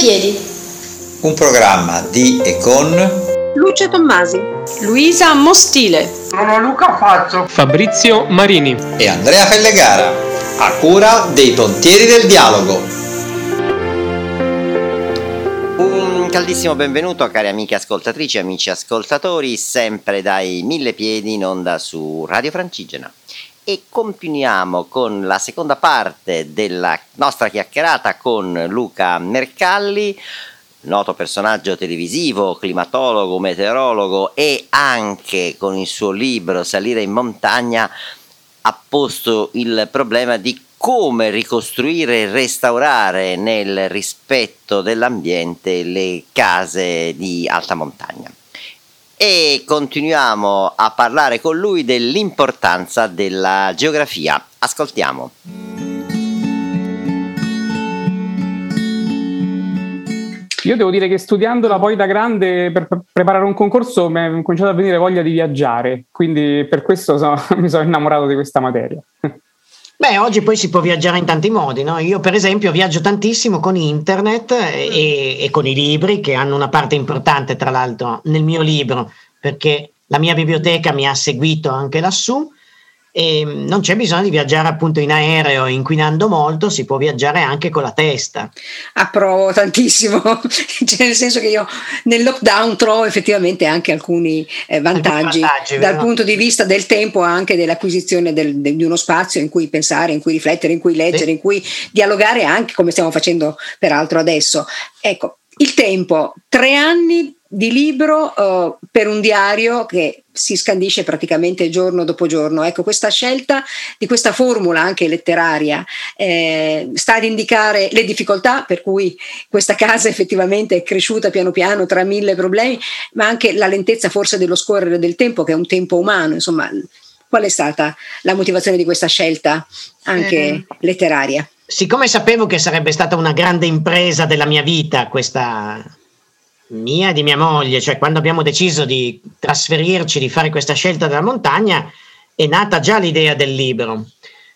piedi. Un programma di e con Lucia Tommasi, Luisa Mostile, Sono Luca Fazzo, Fabrizio Marini e Andrea Fellegara, a cura dei Pontieri del Dialogo. Un caldissimo benvenuto cari amiche ascoltatrici e amici ascoltatori, sempre dai mille piedi in onda su Radio Francigena. E continuiamo con la seconda parte della nostra chiacchierata con Luca Mercalli, noto personaggio televisivo, climatologo, meteorologo e anche con il suo libro Salire in montagna ha posto il problema di come ricostruire e restaurare nel rispetto dell'ambiente le case di alta montagna. E continuiamo a parlare con lui dell'importanza della geografia. Ascoltiamo. Io devo dire che studiandola poi da grande per pre- preparare un concorso mi è cominciato a venire voglia di viaggiare, quindi per questo so- mi sono innamorato di questa materia. Beh, oggi poi si può viaggiare in tanti modi, no? Io per esempio viaggio tantissimo con internet e, e con i libri, che hanno una parte importante tra l'altro nel mio libro, perché la mia biblioteca mi ha seguito anche lassù e non c'è bisogno di viaggiare appunto in aereo inquinando molto, si può viaggiare anche con la testa. approvo tantissimo, cioè, nel senso che io nel lockdown trovo effettivamente anche alcuni eh, vantaggi, vantaggi, dal punto di vista del tempo anche dell'acquisizione del- de- di uno spazio in cui pensare, in cui riflettere, in cui leggere, Sì. in cui dialogare anche come stiamo facendo peraltro adesso. Ecco, il tempo, tre anni di libro eh, per un diario che si scandisce praticamente giorno dopo giorno. Ecco, questa scelta di questa formula anche letteraria eh, sta ad indicare le difficoltà per cui questa casa effettivamente è cresciuta piano piano tra mille problemi, ma anche la lentezza forse dello scorrere del tempo, che è un tempo umano. Insomma, qual è stata la motivazione di questa scelta anche Eh. letteraria? Siccome sapevo che sarebbe stata una grande impresa della mia vita, questa mia e di mia moglie, cioè quando abbiamo deciso di trasferirci, di fare questa scelta della montagna, è nata già l'idea del libro.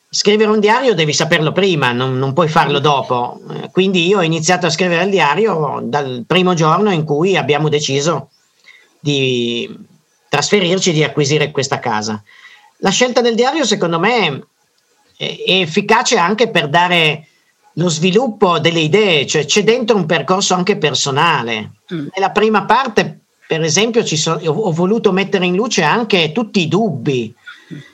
Scrivere un diario devi saperlo prima, non, non puoi farlo dopo. Eh, Quindi io ho iniziato a scrivere il diario dal primo giorno in cui abbiamo deciso di trasferirci, di acquisire questa casa. La scelta del diario, secondo me, è è efficace anche per dare lo sviluppo delle idee, cioè c'è dentro un percorso anche personale. Mm. Nella prima parte, per esempio, ci so- ho voluto mettere in luce anche tutti i dubbi,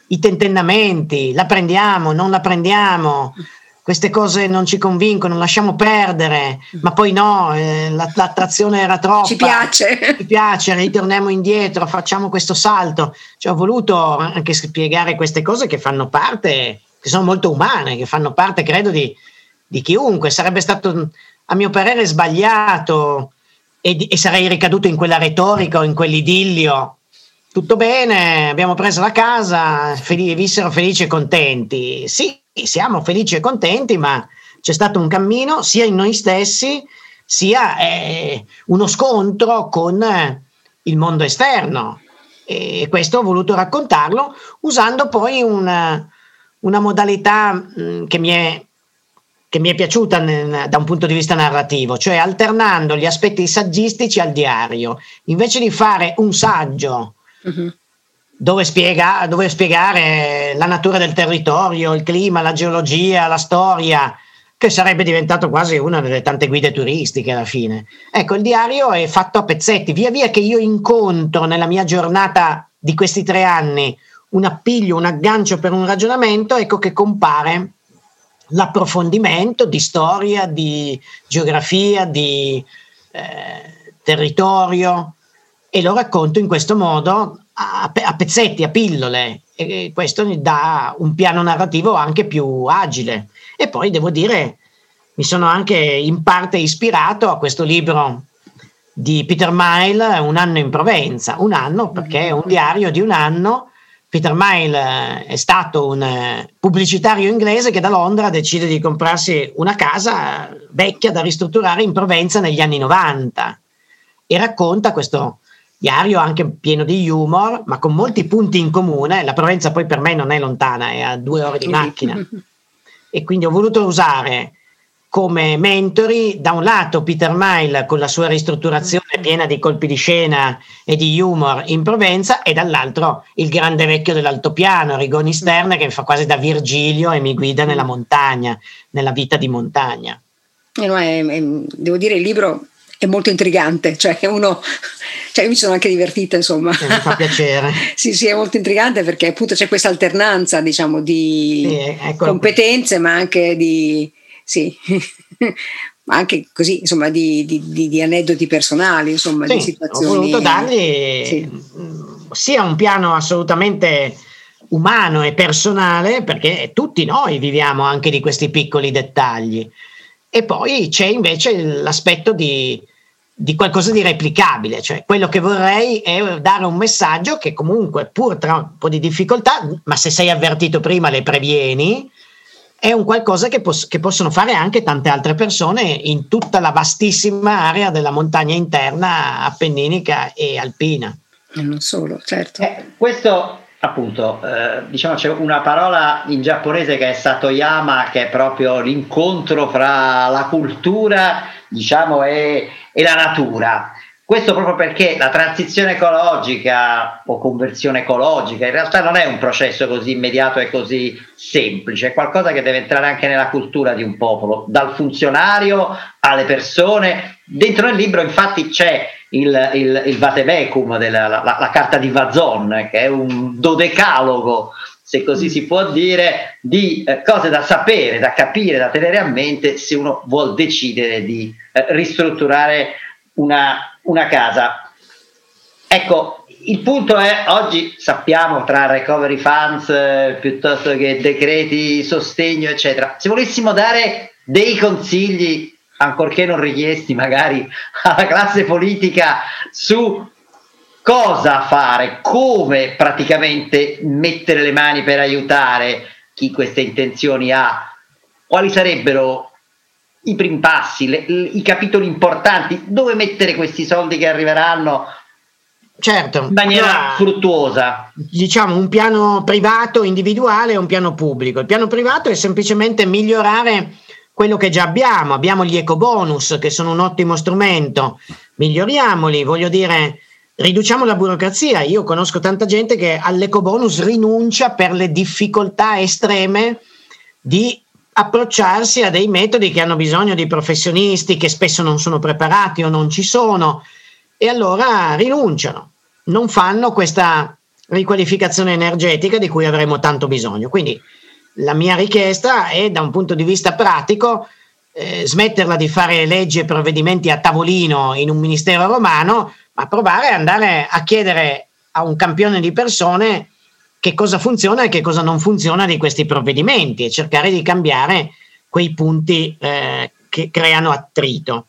i tentennamenti, la prendiamo, non la prendiamo, queste cose non ci convincono, lasciamo perdere, ma poi no, eh, la- l'attrazione era troppa. Ci piace. Ci piace, ritorniamo indietro, facciamo questo salto. Cioè, ho voluto anche spiegare queste cose che fanno parte, che sono molto umane, che fanno parte, credo, di, di chiunque. Sarebbe stato, a mio parere, sbagliato e, e sarei ricaduto in quella retorica o in quell'idillio. Tutto bene, abbiamo preso la casa, fel- vissero felici e contenti. Sì, siamo felici e contenti, ma c'è stato un cammino sia in noi stessi, sia eh, uno scontro con il mondo esterno. E questo ho voluto raccontarlo usando poi una, una modalità mh, che mi è che mi è piaciuta nel- da un punto di vista narrativo, cioè alternando gli aspetti saggistici al diario. Invece di fare un saggio Mhm. dove, spiega, dove spiegare la natura del territorio, il clima, la geologia, la storia, che sarebbe diventato quasi una delle tante guide turistiche alla fine. Ecco, il diario è fatto a pezzetti. Via via che io incontro nella mia giornata di questi tre anni un appiglio, un aggancio per un ragionamento, ecco che compare l'approfondimento di storia, di geografia, di eh, territorio e lo racconto in questo modo a, a pezzetti, a pillole e questo mi dà un piano narrativo anche più agile. E poi devo dire, mi sono anche in parte ispirato a questo libro di Peter Mile, Un anno in Provenza, un anno perché è un diario di un anno. Peter Mile eh, è stato un eh, pubblicitario inglese che da Londra decide di comprarsi una casa vecchia da ristrutturare in Provenza negli anni 90 e racconta questo diario anche pieno di humor, ma con molti punti in comune. La Provenza poi per me non è lontana, è a due ore di macchina. E quindi ho voluto usare come mentori, da un lato Peter Mile con la sua ristrutturazione piena di colpi di scena e di humor in Provenza e dall'altro il grande vecchio dell'altopiano, Rigoni Stern, che fa quasi da Virgilio e mi guida nella montagna, nella vita di montagna. Eh no, è, è, devo dire, il libro è molto intrigante, cioè uno, cioè io mi sono anche divertita insomma. E mi fa piacere. sì, sì, è molto intrigante perché appunto c'è questa alternanza diciamo di sì, ecco. competenze ma anche di, sì, ma anche così insomma di, di, di aneddoti personali, insomma sì, di situazioni. Ho voluto dargli sì. sia un piano assolutamente umano e personale perché tutti noi viviamo anche di questi piccoli dettagli. E poi c'è invece l'aspetto di, di qualcosa di replicabile, cioè quello che vorrei è dare un messaggio che comunque pur tra un po' di difficoltà, ma se sei avvertito prima le previeni, è un qualcosa che, pos- che possono fare anche tante altre persone in tutta la vastissima area della montagna interna appenninica e alpina. E non solo, certo. Eh, questo appunto, eh, diciamo c'è una parola in giapponese che è Satoyama, che è proprio l'incontro fra la cultura, diciamo, e, e la natura. Questo proprio perché la transizione ecologica o conversione ecologica in realtà non è un processo così immediato e così semplice, è qualcosa che deve entrare anche nella cultura di un popolo, dal funzionario alle persone. Dentro il libro infatti c'è il, il, il Vatevecum, della, la, la, carta di Vazon, che è un dodecalogo, se così si può dire, di eh, cose da sapere, da capire, da tenere a mente se uno vuole decidere di eh, ristrutturare una, una casa. Ecco, il punto è, oggi sappiamo tra recovery funds eh, piuttosto che decreti sostegno, eccetera, se volessimo dare dei consigli ancorché non richiesti magari alla classe politica su cosa fare, come praticamente mettere le mani per aiutare chi queste intenzioni ha, quali sarebbero i primi passi, le, i capitoli importanti, dove mettere questi soldi che arriveranno certo, in maniera allora, fruttuosa. Diciamo un piano privato individuale e un piano pubblico. Il piano privato è semplicemente migliorare quello che già abbiamo, abbiamo gli eco bonus che sono un ottimo strumento, miglioriamoli, voglio dire, riduciamo la burocrazia. Io conosco tanta gente che all'eco bonus rinuncia per le difficoltà estreme di approcciarsi a dei metodi che hanno bisogno di professionisti che spesso non sono preparati o non ci sono e allora rinunciano, non fanno questa riqualificazione energetica di cui avremo tanto bisogno. Quindi la mia richiesta è da un punto di vista pratico eh, smetterla di fare leggi e provvedimenti a tavolino in un ministero romano, ma provare ad andare a chiedere a un campione di persone che cosa funziona e che cosa non funziona di questi provvedimenti e cercare di cambiare quei punti eh, che creano attrito.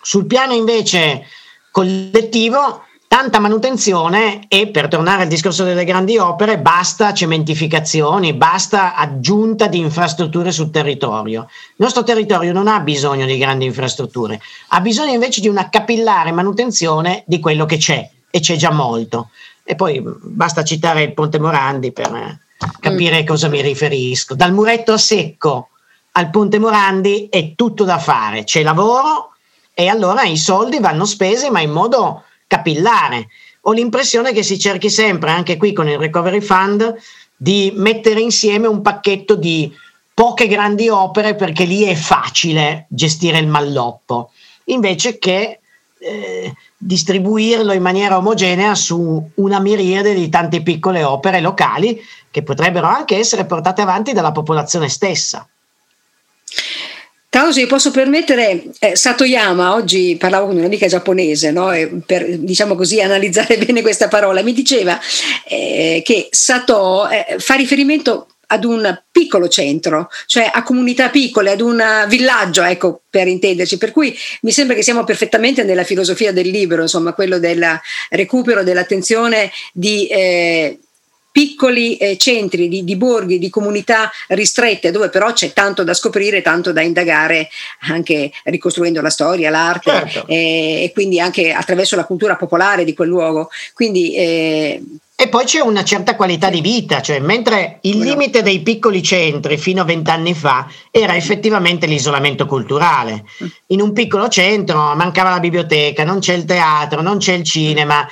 Sul piano invece collettivo tanta manutenzione e per tornare al discorso delle grandi opere basta cementificazioni, basta aggiunta di infrastrutture sul territorio. Il nostro territorio non ha bisogno di grandi infrastrutture, ha bisogno invece di una capillare manutenzione di quello che c'è e c'è già molto. E poi basta citare il Ponte Morandi per eh, capire a cosa mi riferisco. Dal muretto a secco al Ponte Morandi è tutto da fare, c'è lavoro e allora i soldi vanno spesi ma in modo capillare. Ho l'impressione che si cerchi sempre, anche qui con il Recovery Fund, di mettere insieme un pacchetto di poche grandi opere perché lì è facile gestire il malloppo, invece che eh, distribuirlo in maniera omogenea su una miriade di tante piccole opere locali che potrebbero anche essere portate avanti dalla popolazione stessa. Mi posso permettere, eh, Satoyama, oggi parlavo con un'amica giapponese, no? per diciamo così analizzare bene questa parola, mi diceva eh, che Sato eh, fa riferimento ad un piccolo centro, cioè a comunità piccole, ad un villaggio, ecco, per intenderci. Per cui mi sembra che siamo perfettamente nella filosofia del libro, insomma, quello del recupero dell'attenzione di eh, piccoli eh, centri di, di, borghi, di comunità ristrette, dove però c'è tanto da scoprire, tanto da indagare, anche ricostruendo la storia, l'arte certo. eh, e quindi anche attraverso la cultura popolare di quel luogo. Quindi eh, E poi c'è una certa qualità di vita, cioè mentre il limite dei piccoli centri fino a vent'anni fa era effettivamente l'isolamento culturale. In un piccolo centro mancava la biblioteca, non c'è il teatro, non c'è il cinema.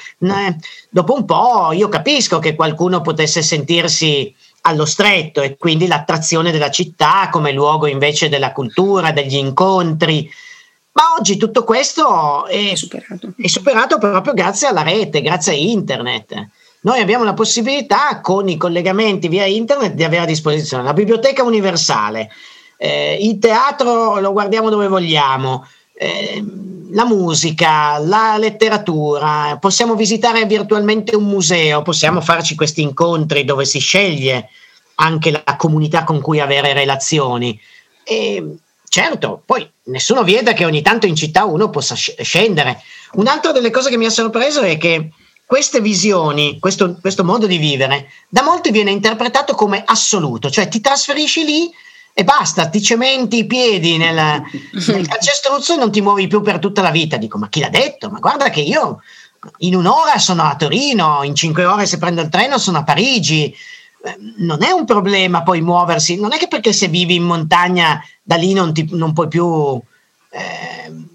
Dopo un po' io capisco che qualcuno potesse sentirsi allo stretto e quindi l'attrazione della città come luogo invece della cultura, degli incontri. Ma oggi tutto questo è, è, superato. è superato proprio grazie alla rete, grazie a internet. Noi abbiamo la possibilità con i collegamenti via internet di avere a disposizione la biblioteca universale, eh, il teatro lo guardiamo dove vogliamo, eh, la musica, la letteratura, possiamo visitare virtualmente un museo, possiamo farci questi incontri dove si sceglie anche la comunità con cui avere relazioni. E certo, poi nessuno vieta che ogni tanto in città uno possa scendere. Un'altra delle cose che mi ha sorpreso è che queste visioni, questo, questo, modo di vivere, da molti viene interpretato come assoluto, cioè ti trasferisci lì e basta, ti cementi i piedi nel, nel calcestruzzo e non ti muovi più per tutta la vita. Dico, ma chi l'ha detto? Ma guarda che io in un'ora sono a Torino, in cinque ore se prendo il treno sono a Parigi. Eh, non è un problema poi muoversi, non è che perché se vivi in montagna da lì non, ti, non puoi più... Eh,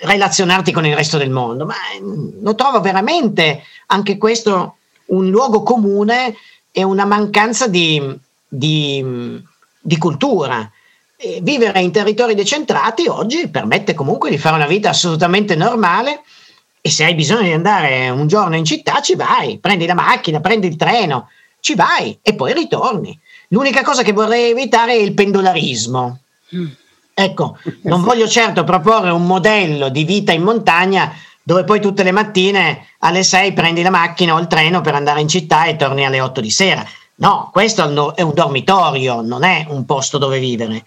relazionarti con il resto del mondo, ma mm, lo trovo veramente anche questo un luogo comune e una mancanza di, di, di cultura. E vivere in territori decentrati oggi permette comunque di fare una vita assolutamente normale e se hai bisogno di andare un giorno in città ci vai, prendi la macchina, prendi il treno, ci vai e poi ritorni. L'unica cosa che vorrei evitare è il pendolarismo. Mm. Ecco, non voglio certo proporre un modello di vita in montagna dove poi tutte le mattine alle 6 prendi la macchina o il treno per andare in città e torni alle 8 di sera. No, questo è un dormitorio, non è un posto dove vivere.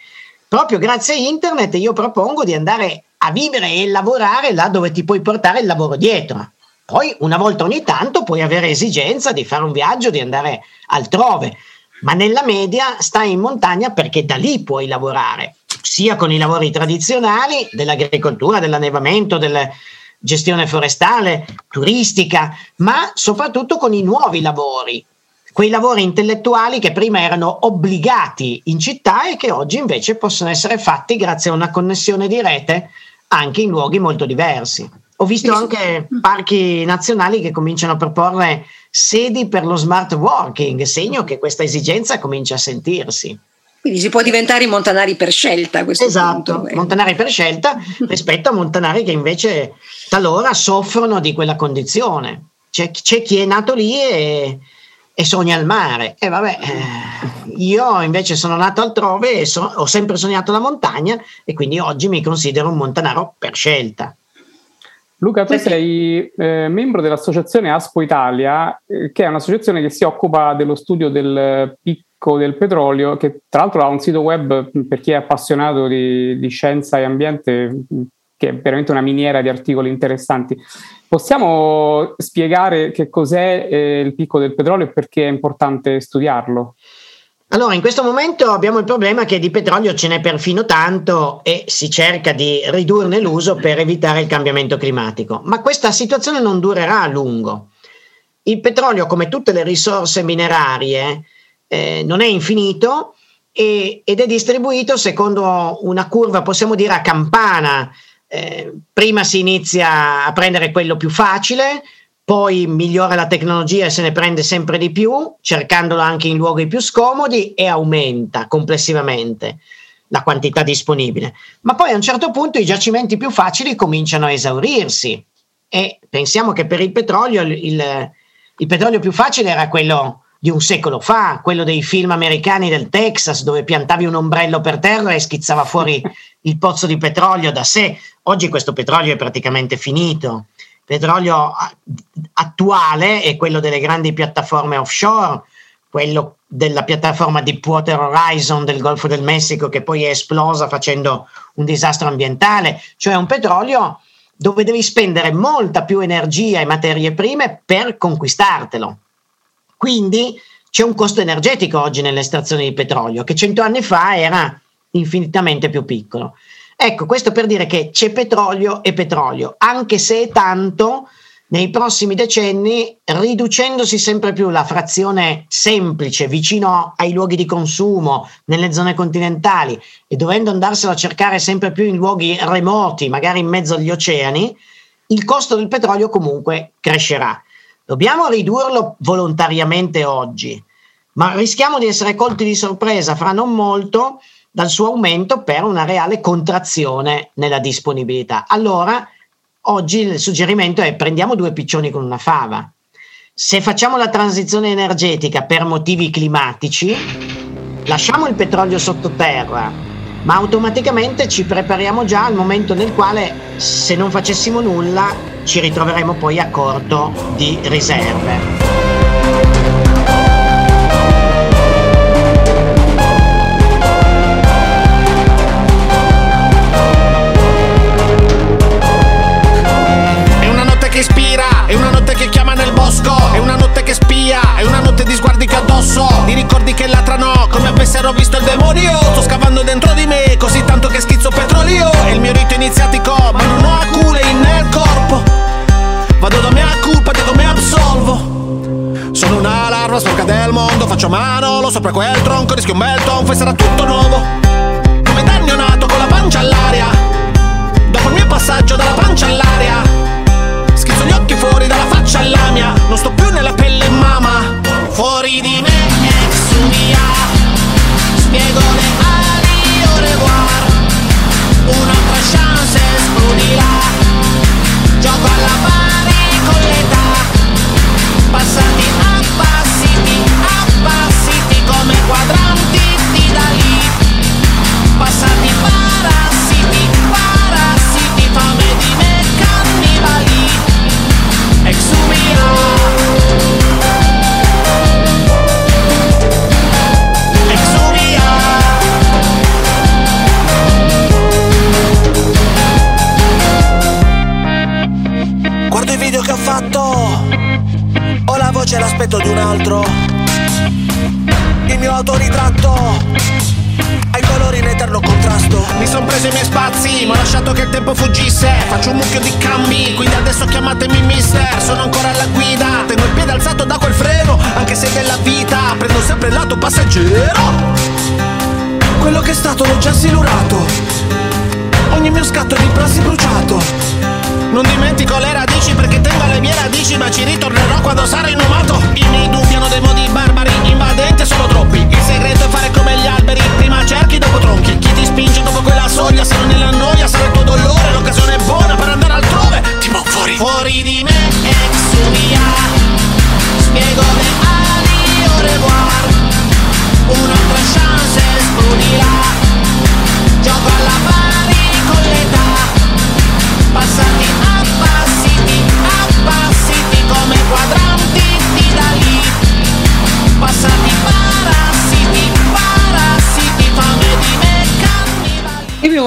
Proprio grazie a internet io propongo di andare a vivere e lavorare là dove ti puoi portare il lavoro dietro. Poi una volta ogni tanto puoi avere esigenza di fare un viaggio, di andare altrove, ma nella media stai in montagna perché da lì puoi lavorare sia con i lavori tradizionali dell'agricoltura, dell'annevamento, della gestione forestale, turistica, ma soprattutto con i nuovi lavori, quei lavori intellettuali che prima erano obbligati in città e che oggi invece possono essere fatti grazie a una connessione di rete anche in luoghi molto diversi. Ho visto anche parchi nazionali che cominciano a proporre sedi per lo smart working, segno che questa esigenza comincia a sentirsi. Quindi si può diventare montanari per scelta a questo esatto, punto. montanari per scelta rispetto a montanari che invece talora soffrono di quella condizione. C'è, c'è chi è nato lì e, e sogna il mare. E vabbè, eh, io invece sono nato altrove e so, ho sempre sognato la montagna e quindi oggi mi considero un montanaro per scelta. Luca, tu sei eh, membro dell'associazione Aspo Italia, eh, che è un'associazione che si occupa dello studio del piccolo del petrolio, che tra l'altro ha un sito web per chi è appassionato di, di scienza e ambiente, che è veramente una miniera di articoli interessanti. Possiamo spiegare che cos'è eh, il picco del petrolio e perché è importante studiarlo? Allora, in questo momento abbiamo il problema che di petrolio ce n'è perfino tanto e si cerca di ridurne l'uso per evitare il cambiamento climatico, ma questa situazione non durerà a lungo. Il petrolio, come tutte le risorse minerarie, eh, non è infinito e, ed è distribuito secondo una curva, possiamo dire a campana. Eh, prima si inizia a prendere quello più facile, poi migliora la tecnologia e se ne prende sempre di più, cercandolo anche in luoghi più scomodi e aumenta complessivamente la quantità disponibile. Ma poi a un certo punto i giacimenti più facili cominciano a esaurirsi e pensiamo che per il petrolio il, il, il petrolio più facile era quello di un secolo fa, quello dei film americani del Texas, dove piantavi un ombrello per terra e schizzava fuori il pozzo di petrolio da sé. Oggi questo petrolio è praticamente finito. Il petrolio attuale è quello delle grandi piattaforme offshore, quello della piattaforma Deepwater Horizon del Golfo del Messico che poi è esplosa facendo un disastro ambientale, cioè un petrolio dove devi spendere molta più energia e materie prime per conquistartelo quindi c'è un costo energetico oggi nell'estrazione di petrolio che cento anni fa era infinitamente più piccolo. Ecco, questo per dire che c'è petrolio e petrolio, anche se è tanto nei prossimi decenni, riducendosi sempre più la frazione semplice vicino ai luoghi di consumo, nelle zone continentali e dovendo andarselo a cercare sempre più in luoghi remoti, magari in mezzo agli oceani, il costo del petrolio comunque crescerà. Dobbiamo ridurlo volontariamente oggi, ma rischiamo di essere colti di sorpresa fra non molto dal suo aumento per una reale contrazione nella disponibilità. Allora, oggi il suggerimento è prendiamo due piccioni con una fava. Se facciamo la transizione energetica per motivi climatici, lasciamo il petrolio sottoterra, ma automaticamente ci prepariamo già al momento nel quale, se non facessimo nulla, ci ritroveremo poi a corto di riserve. È una notte che chiama nel bosco, è una notte che spia, è una notte di sguardi che addosso, di ricordi che latrano come avessero visto il demonio. Sto scavando dentro di me, così tanto che schizzo petrolio. È il mio rito iniziatico, ma non ho acule nel corpo. Vado da mia colpa, di come absolvo. Sono una larva sporca del mondo, faccio mano, lo sopra quel tronco, rischio un bel tonfo e sarà tutto nuovo. Come Dagno nato con la pancia all'aria, dopo il mio passaggio dalla pancia all'aria gli occhi fuori dalla faccia alla mia Non sto più nella pelle mamma Fuori di me ex mia Spiego le ali au revoir Un'altra chance esplodi là Gioco alla pari con l'età. Passati appassiti, appassiti come quadranti di da lì Passati parassiti, parassiti, fame di me cannibali. Exumia Faccio un mucchio di cambi, quindi adesso chiamatemi mister. Sono ancora alla guida, tengo il piede alzato da quel freno Anche se della vita prendo sempre il lato passeggero. Quello che è stato l'ho già silurato. Ogni mio scatto di prassi bruciato non dimentico le radici perché tengo le mie radici Ma ci ritornerò quando sarò inumato I miei dubbi hanno dei modi barbari Invadenti sono troppi. Il segreto è fare come gli alberi Prima cerchi, dopo tronchi. Chi ti spinge dopo quella soglia Se non è la noia sarà il tuo dolore L'occasione è buona per andare altrove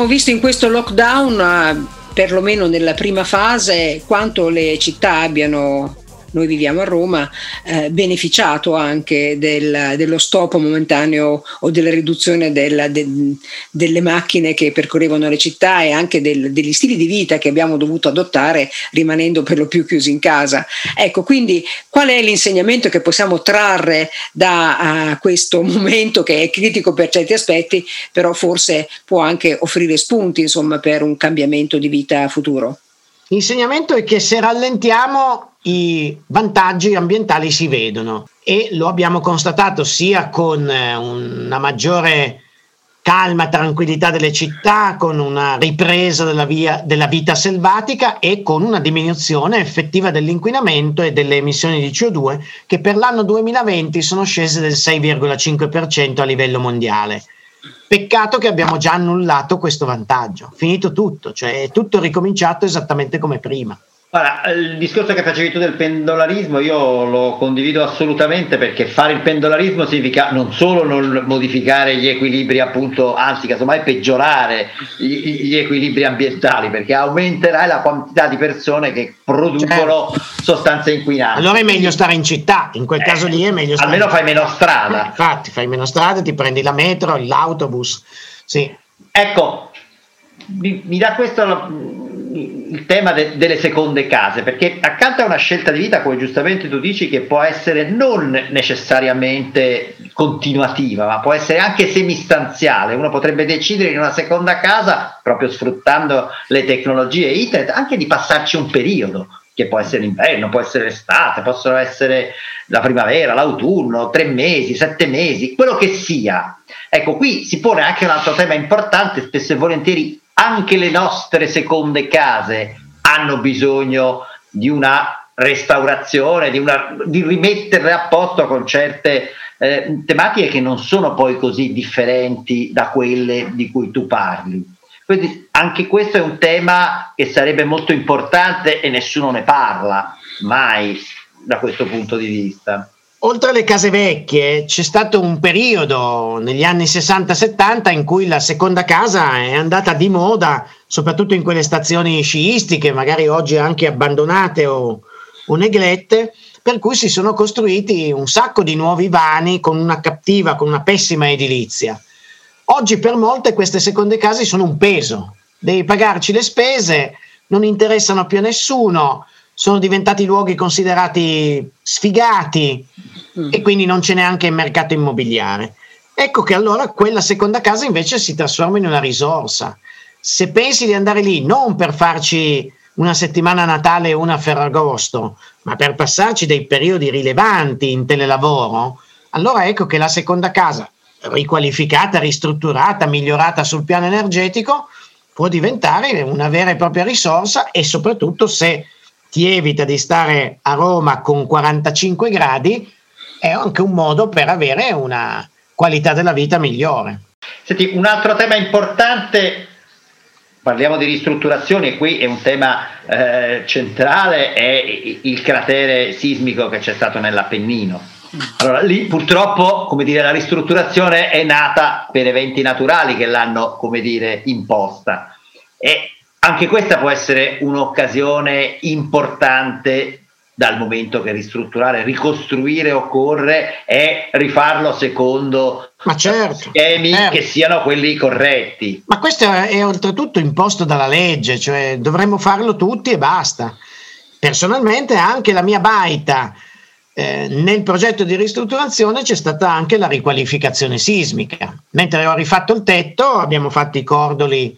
Visto in questo lockdown, eh, perlomeno nella prima fase, quanto le città abbiano noi viviamo a Roma, eh, beneficiato anche del, dello stop momentaneo o della riduzione della, de, delle macchine che percorrevano le città e anche del, degli stili di vita che abbiamo dovuto adottare rimanendo per lo più chiusi in casa. Ecco, quindi qual è l'insegnamento che possiamo trarre da questo momento che è critico per certi aspetti, però forse può anche offrire spunti insomma, per un cambiamento di vita futuro? L'insegnamento è che se rallentiamo i vantaggi ambientali si vedono e lo abbiamo constatato sia con eh, una maggiore calma, tranquillità delle città, con una ripresa della, via, della vita selvatica e con una diminuzione effettiva dell'inquinamento e delle emissioni di CO2 che per l'anno 2020 sono scese del 6,5% a livello mondiale. Peccato che abbiamo già annullato questo vantaggio, finito tutto, cioè è tutto ricominciato esattamente come prima. Allora, il discorso che facevi tu del pendolarismo io lo condivido assolutamente perché fare il pendolarismo significa non solo non modificare gli equilibri, appunto, anzi casomai peggiorare gli, gli equilibri ambientali perché aumenterai la quantità di persone che producono certo. sostanze inquinanti. Allora è meglio stare in città, in quel eh, caso lì è meglio stare Almeno fai meno strada. Eh, infatti, fai meno strada, ti prendi la metro, l'autobus. Sì. Ecco, mi, mi dà questo il tema de- delle seconde case, perché accanto a una scelta di vita, come giustamente tu dici, che può essere non necessariamente continuativa, ma può essere anche semistanziale, uno potrebbe decidere in una seconda casa, proprio sfruttando le tecnologie internet, anche di passarci un periodo, che può essere l'inverno, può essere l'estate, possono essere la primavera, l'autunno, tre mesi, sette mesi, quello che sia. Ecco, qui si pone anche un altro tema importante, spesso e volentieri anche le nostre seconde case hanno bisogno di una restaurazione, di, una, di rimetterle a posto con certe eh, tematiche che non sono poi così differenti da quelle di cui tu parli. Quindi anche questo è un tema che sarebbe molto importante e nessuno ne parla mai da questo punto di vista. Oltre alle case vecchie c'è stato un periodo negli anni 60-70 in cui la seconda casa è andata di moda, soprattutto in quelle stazioni sciistiche, magari oggi anche abbandonate o, o neglette, per cui si sono costruiti un sacco di nuovi vani con una cattiva, con una pessima edilizia. Oggi per molte queste seconde case sono un peso, devi pagarci le spese, non interessano più a nessuno, sono diventati luoghi considerati sfigati mm. e quindi non c'è neanche il mercato immobiliare. Ecco che allora quella seconda casa invece si trasforma in una risorsa. Se pensi di andare lì non per farci una settimana a Natale e una a Ferragosto, ma per passarci dei periodi rilevanti in telelavoro, allora ecco che la seconda casa riqualificata, ristrutturata, migliorata sul piano energetico, può diventare una vera e propria risorsa e soprattutto se ti evita di stare a Roma con 45 gradi, è anche un modo per avere una qualità della vita migliore. Senti, un altro tema importante, parliamo di ristrutturazioni e qui è un tema eh, centrale, è il cratere sismico che c'è stato nell'Appennino allora, lì purtroppo, come dire, la ristrutturazione è nata per eventi naturali che l'hanno, come dire, imposta. E anche questa può essere un'occasione importante dal momento che ristrutturare, ricostruire occorre e rifarlo secondo certo, schemi certo. che siano quelli corretti. Ma questo è, è oltretutto imposto dalla legge, cioè dovremmo farlo tutti e basta. Personalmente anche la mia baita eh, nel progetto di ristrutturazione c'è stata anche la riqualificazione sismica. Mentre ho rifatto il tetto, abbiamo fatto i cordoli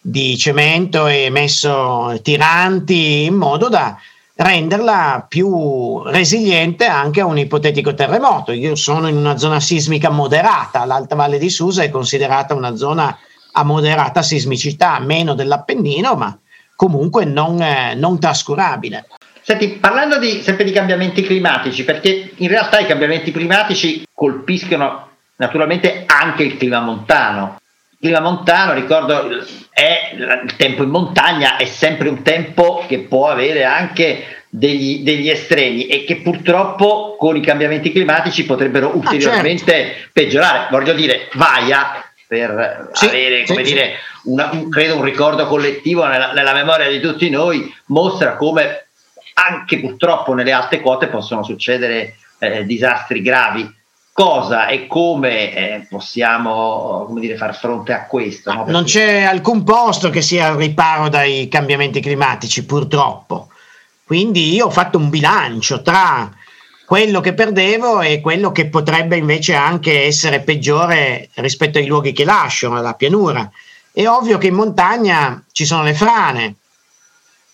di cemento e messo tiranti in modo da renderla più resiliente anche a un ipotetico terremoto. Io sono in una zona sismica moderata, l'Alta Valle di Susa è considerata una zona a moderata sismicità, meno dell'Appennino, ma comunque non, eh, non trascurabile. Senti, parlando di, sempre di cambiamenti climatici, perché in realtà i cambiamenti climatici colpiscono naturalmente anche il clima montano. Clima montano, ricordo, è il tempo in montagna è sempre un tempo che può avere anche degli, degli estremi e che purtroppo con i cambiamenti climatici potrebbero ulteriormente ah, certo. peggiorare. Voglio dire, Vaia per sì, avere, come sì, dire, una, un, credo un ricordo collettivo nella, nella memoria di tutti noi, mostra come anche purtroppo nelle alte quote possono succedere eh, disastri gravi. Cosa e come eh, possiamo come dire, far fronte a questo? No? Non c'è alcun posto che sia al riparo dai cambiamenti climatici, purtroppo. Quindi io ho fatto un bilancio tra quello che perdevo e quello che potrebbe invece anche essere peggiore rispetto ai luoghi che lascio, alla pianura. È ovvio che in montagna ci sono le frane,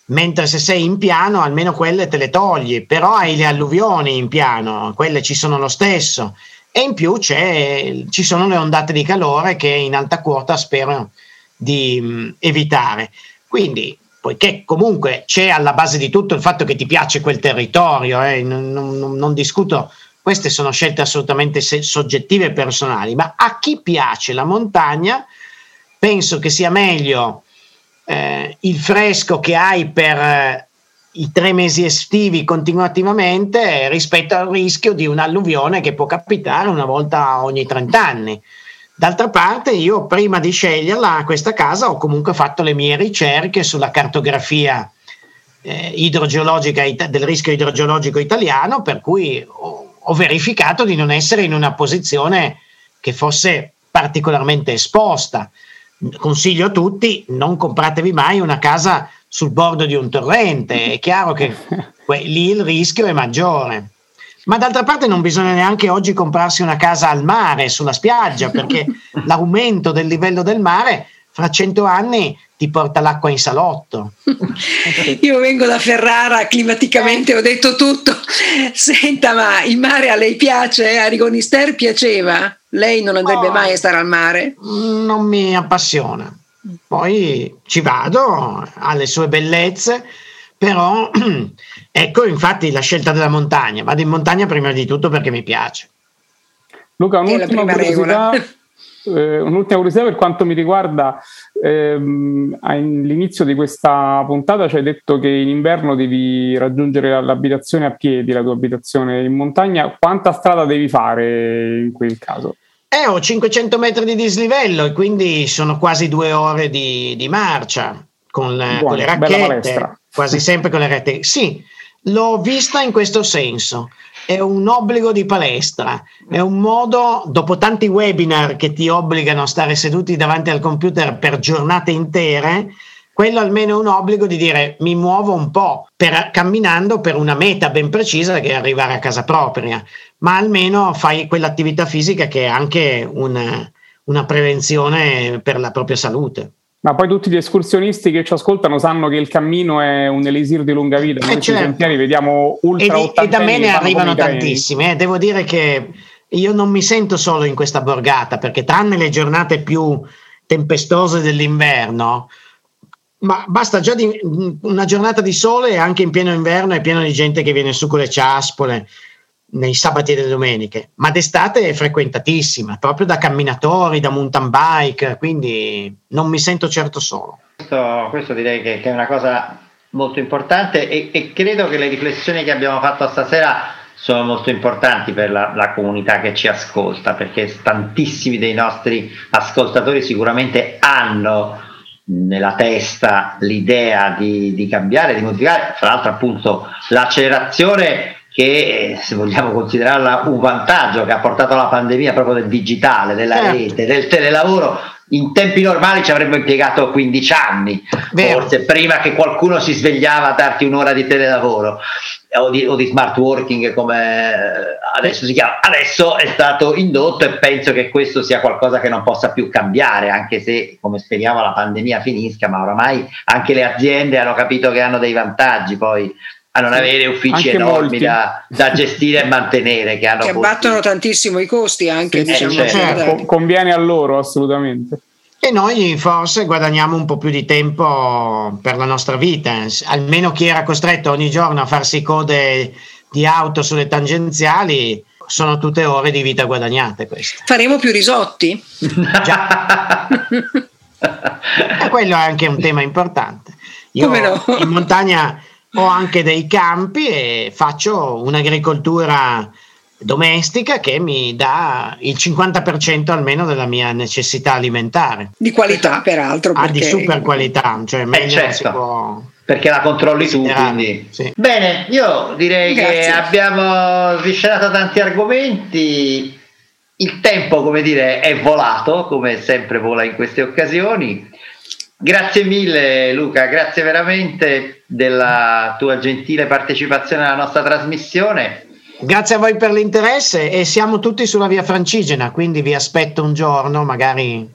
mentre se sei in piano almeno quelle te le togli, però hai le alluvioni in piano, quelle ci sono lo stesso e in più ci sono le ondate di calore che in alta quota spero di mh, evitare. Quindi, poiché comunque c'è alla base di tutto il fatto che ti piace quel territorio, eh, non, non, non discuto, queste sono scelte assolutamente soggettive e personali, ma a chi piace la montagna penso che sia meglio eh, il fresco che hai per i tre mesi estivi continuativamente rispetto al rischio di un'alluvione che può capitare una volta ogni 30 anni. D'altra parte, io prima di sceglierla questa casa ho comunque fatto le mie ricerche sulla cartografia eh, idrogeologica del rischio idrogeologico italiano, per cui ho, ho verificato di non essere in una posizione che fosse particolarmente esposta consiglio a tutti, non compratevi mai una casa sul bordo di un torrente, è chiaro che lì il rischio è maggiore. Ma d'altra parte non bisogna neanche oggi comprarsi una casa al mare, sulla spiaggia, perché l'aumento del livello del mare fra cento anni ti porta l'acqua in salotto. Io vengo da Ferrara, climaticamente ho detto tutto. Senta, ma il mare a lei piace? A Rigonister piaceva? Lei non andrebbe oh, mai a stare al mare? Non mi appassiona. Poi ci vado, ha le sue bellezze, però ecco infatti la scelta della montagna. Vado in montagna prima di tutto perché mi piace. Luca, un'ultima curiosità, eh, un'ultima curiosità per quanto mi riguarda, ehm, all'inizio di questa puntata ci hai detto che in inverno devi raggiungere l'abitazione a piedi, la tua abitazione in montagna. Quanta strada devi fare in quel caso? Eh, ho 500 metri di dislivello e quindi sono quasi due ore di, di marcia con, Buone, con le racchette, quasi sempre con le racchette. Sì, l'ho vista in questo senso. È un obbligo di palestra, è un modo, dopo tanti webinar che ti obbligano a stare seduti davanti al computer per giornate intere, quello almeno è un obbligo di dire mi muovo un po' per, camminando per una meta ben precisa che è arrivare a casa propria, ma almeno fai quell'attività fisica che è anche una, una prevenzione per la propria salute. Ma poi tutti gli escursionisti che ci ascoltano sanno che il cammino è un elisir di lunga vita. Noi eh certo. sentieri vediamo ultra E, e da me ne arrivano tantissimi. Eh. Devo dire che io non mi sento solo in questa borgata, perché tranne le giornate più tempestose dell'inverno, ma basta già di, una giornata di sole anche in pieno inverno è pieno di gente che viene su con le ciaspole nei sabati e le domeniche, ma d'estate è frequentatissima, proprio da camminatori, da mountain bike, quindi non mi sento certo solo. Questo, questo direi che, che, è una cosa molto importante e, e, credo che le riflessioni che abbiamo fatto stasera sono molto importanti per la, la comunità che ci ascolta, perché tantissimi dei nostri ascoltatori sicuramente hanno nella testa l'idea di, di, cambiare, di modificare, tra l'altro appunto l'accelerazione che se vogliamo considerarla un vantaggio che ha portato la pandemia proprio del digitale, della certo. rete, del telelavoro, in tempi normali ci avremmo impiegato 15 anni, Vero. forse prima che qualcuno si svegliava a darti un'ora di telelavoro o di, o di smart working come adesso si chiama. Adesso è stato indotto e penso che questo sia qualcosa che non possa più cambiare, anche se come speriamo la pandemia finisca, ma oramai anche le aziende hanno capito che hanno dei vantaggi poi a non avere uffici enormi da, da, gestire e mantenere che, hanno che abbattono tantissimo i costi anche sì, diciamo, certo. certo. conviene a loro assolutamente e noi forse guadagniamo un po' più di tempo per la nostra vita almeno chi era costretto ogni giorno a farsi code di auto sulle tangenziali sono tutte ore di vita guadagnate queste. faremo più risotti già e quello è anche un tema importante io no? in montagna ho anche dei campi e faccio un'agricoltura domestica che mi dà il 50% almeno della mia necessità alimentare. Di qualità, peraltro. Ah, di super qualità, cioè eh, meglio eh certo. può... Perché la controlli tu, quindi. Sì. Bene, io direi Grazie. che abbiamo sviscerato tanti argomenti. Il tempo, come dire, è volato, come sempre vola in queste occasioni. Grazie mille Luca, grazie veramente della tua gentile partecipazione alla nostra trasmissione. Grazie a voi per l'interesse e siamo tutti sulla via Francigena, quindi vi aspetto un giorno, magari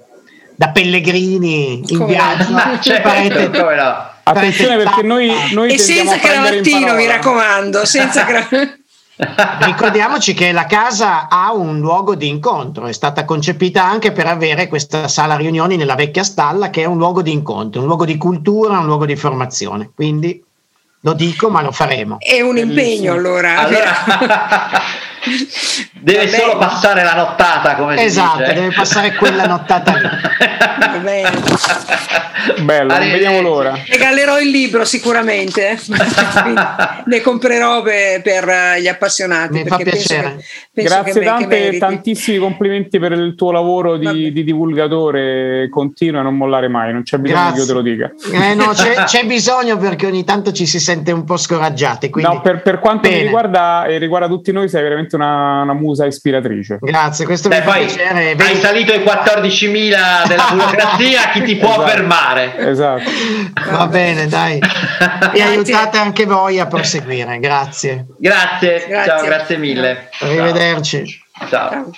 da pellegrini in come viaggio. No? Certo, come no. Attenzione perché noi, noi e senza cravattino, mi raccomando, senza cravattino. Ricordiamoci che la casa ha un luogo di incontro, è stata concepita anche per avere questa sala riunioni nella vecchia stalla che è un luogo di incontro, un luogo di cultura, un luogo di formazione. Quindi lo dico, ma lo faremo. È un impegno allora. allora deve solo passare la nottata, come esatto, si dice. deve passare quella nottata lì. Bello, non vediamo l'ora. Regalerò il libro sicuramente, ne comprerò per, per, gli appassionati. Mi fa piacere. Penso che, penso Grazie che, tante, che tantissimi complimenti per il tuo lavoro di, di, divulgatore, continua a non mollare mai, non c'è bisogno Grazie. che io te lo dica. Eh no, c'è, c'è, bisogno perché ogni tanto ci si sente un po' scoraggiati. Quindi, no, per, per quanto bene. mi riguarda e riguarda tutti noi sei veramente veramente una, una musa ispiratrice. Grazie, questo Beh, mi fa poi piacere. hai salito ai 14.000 della burocrazia, chi ti può Esatto. fermare? Esatto. Va bene, dai. E aiutate anche voi a proseguire. Grazie. Grazie, Grazie. ciao, grazie mille. Arrivederci. Ciao. Ciao.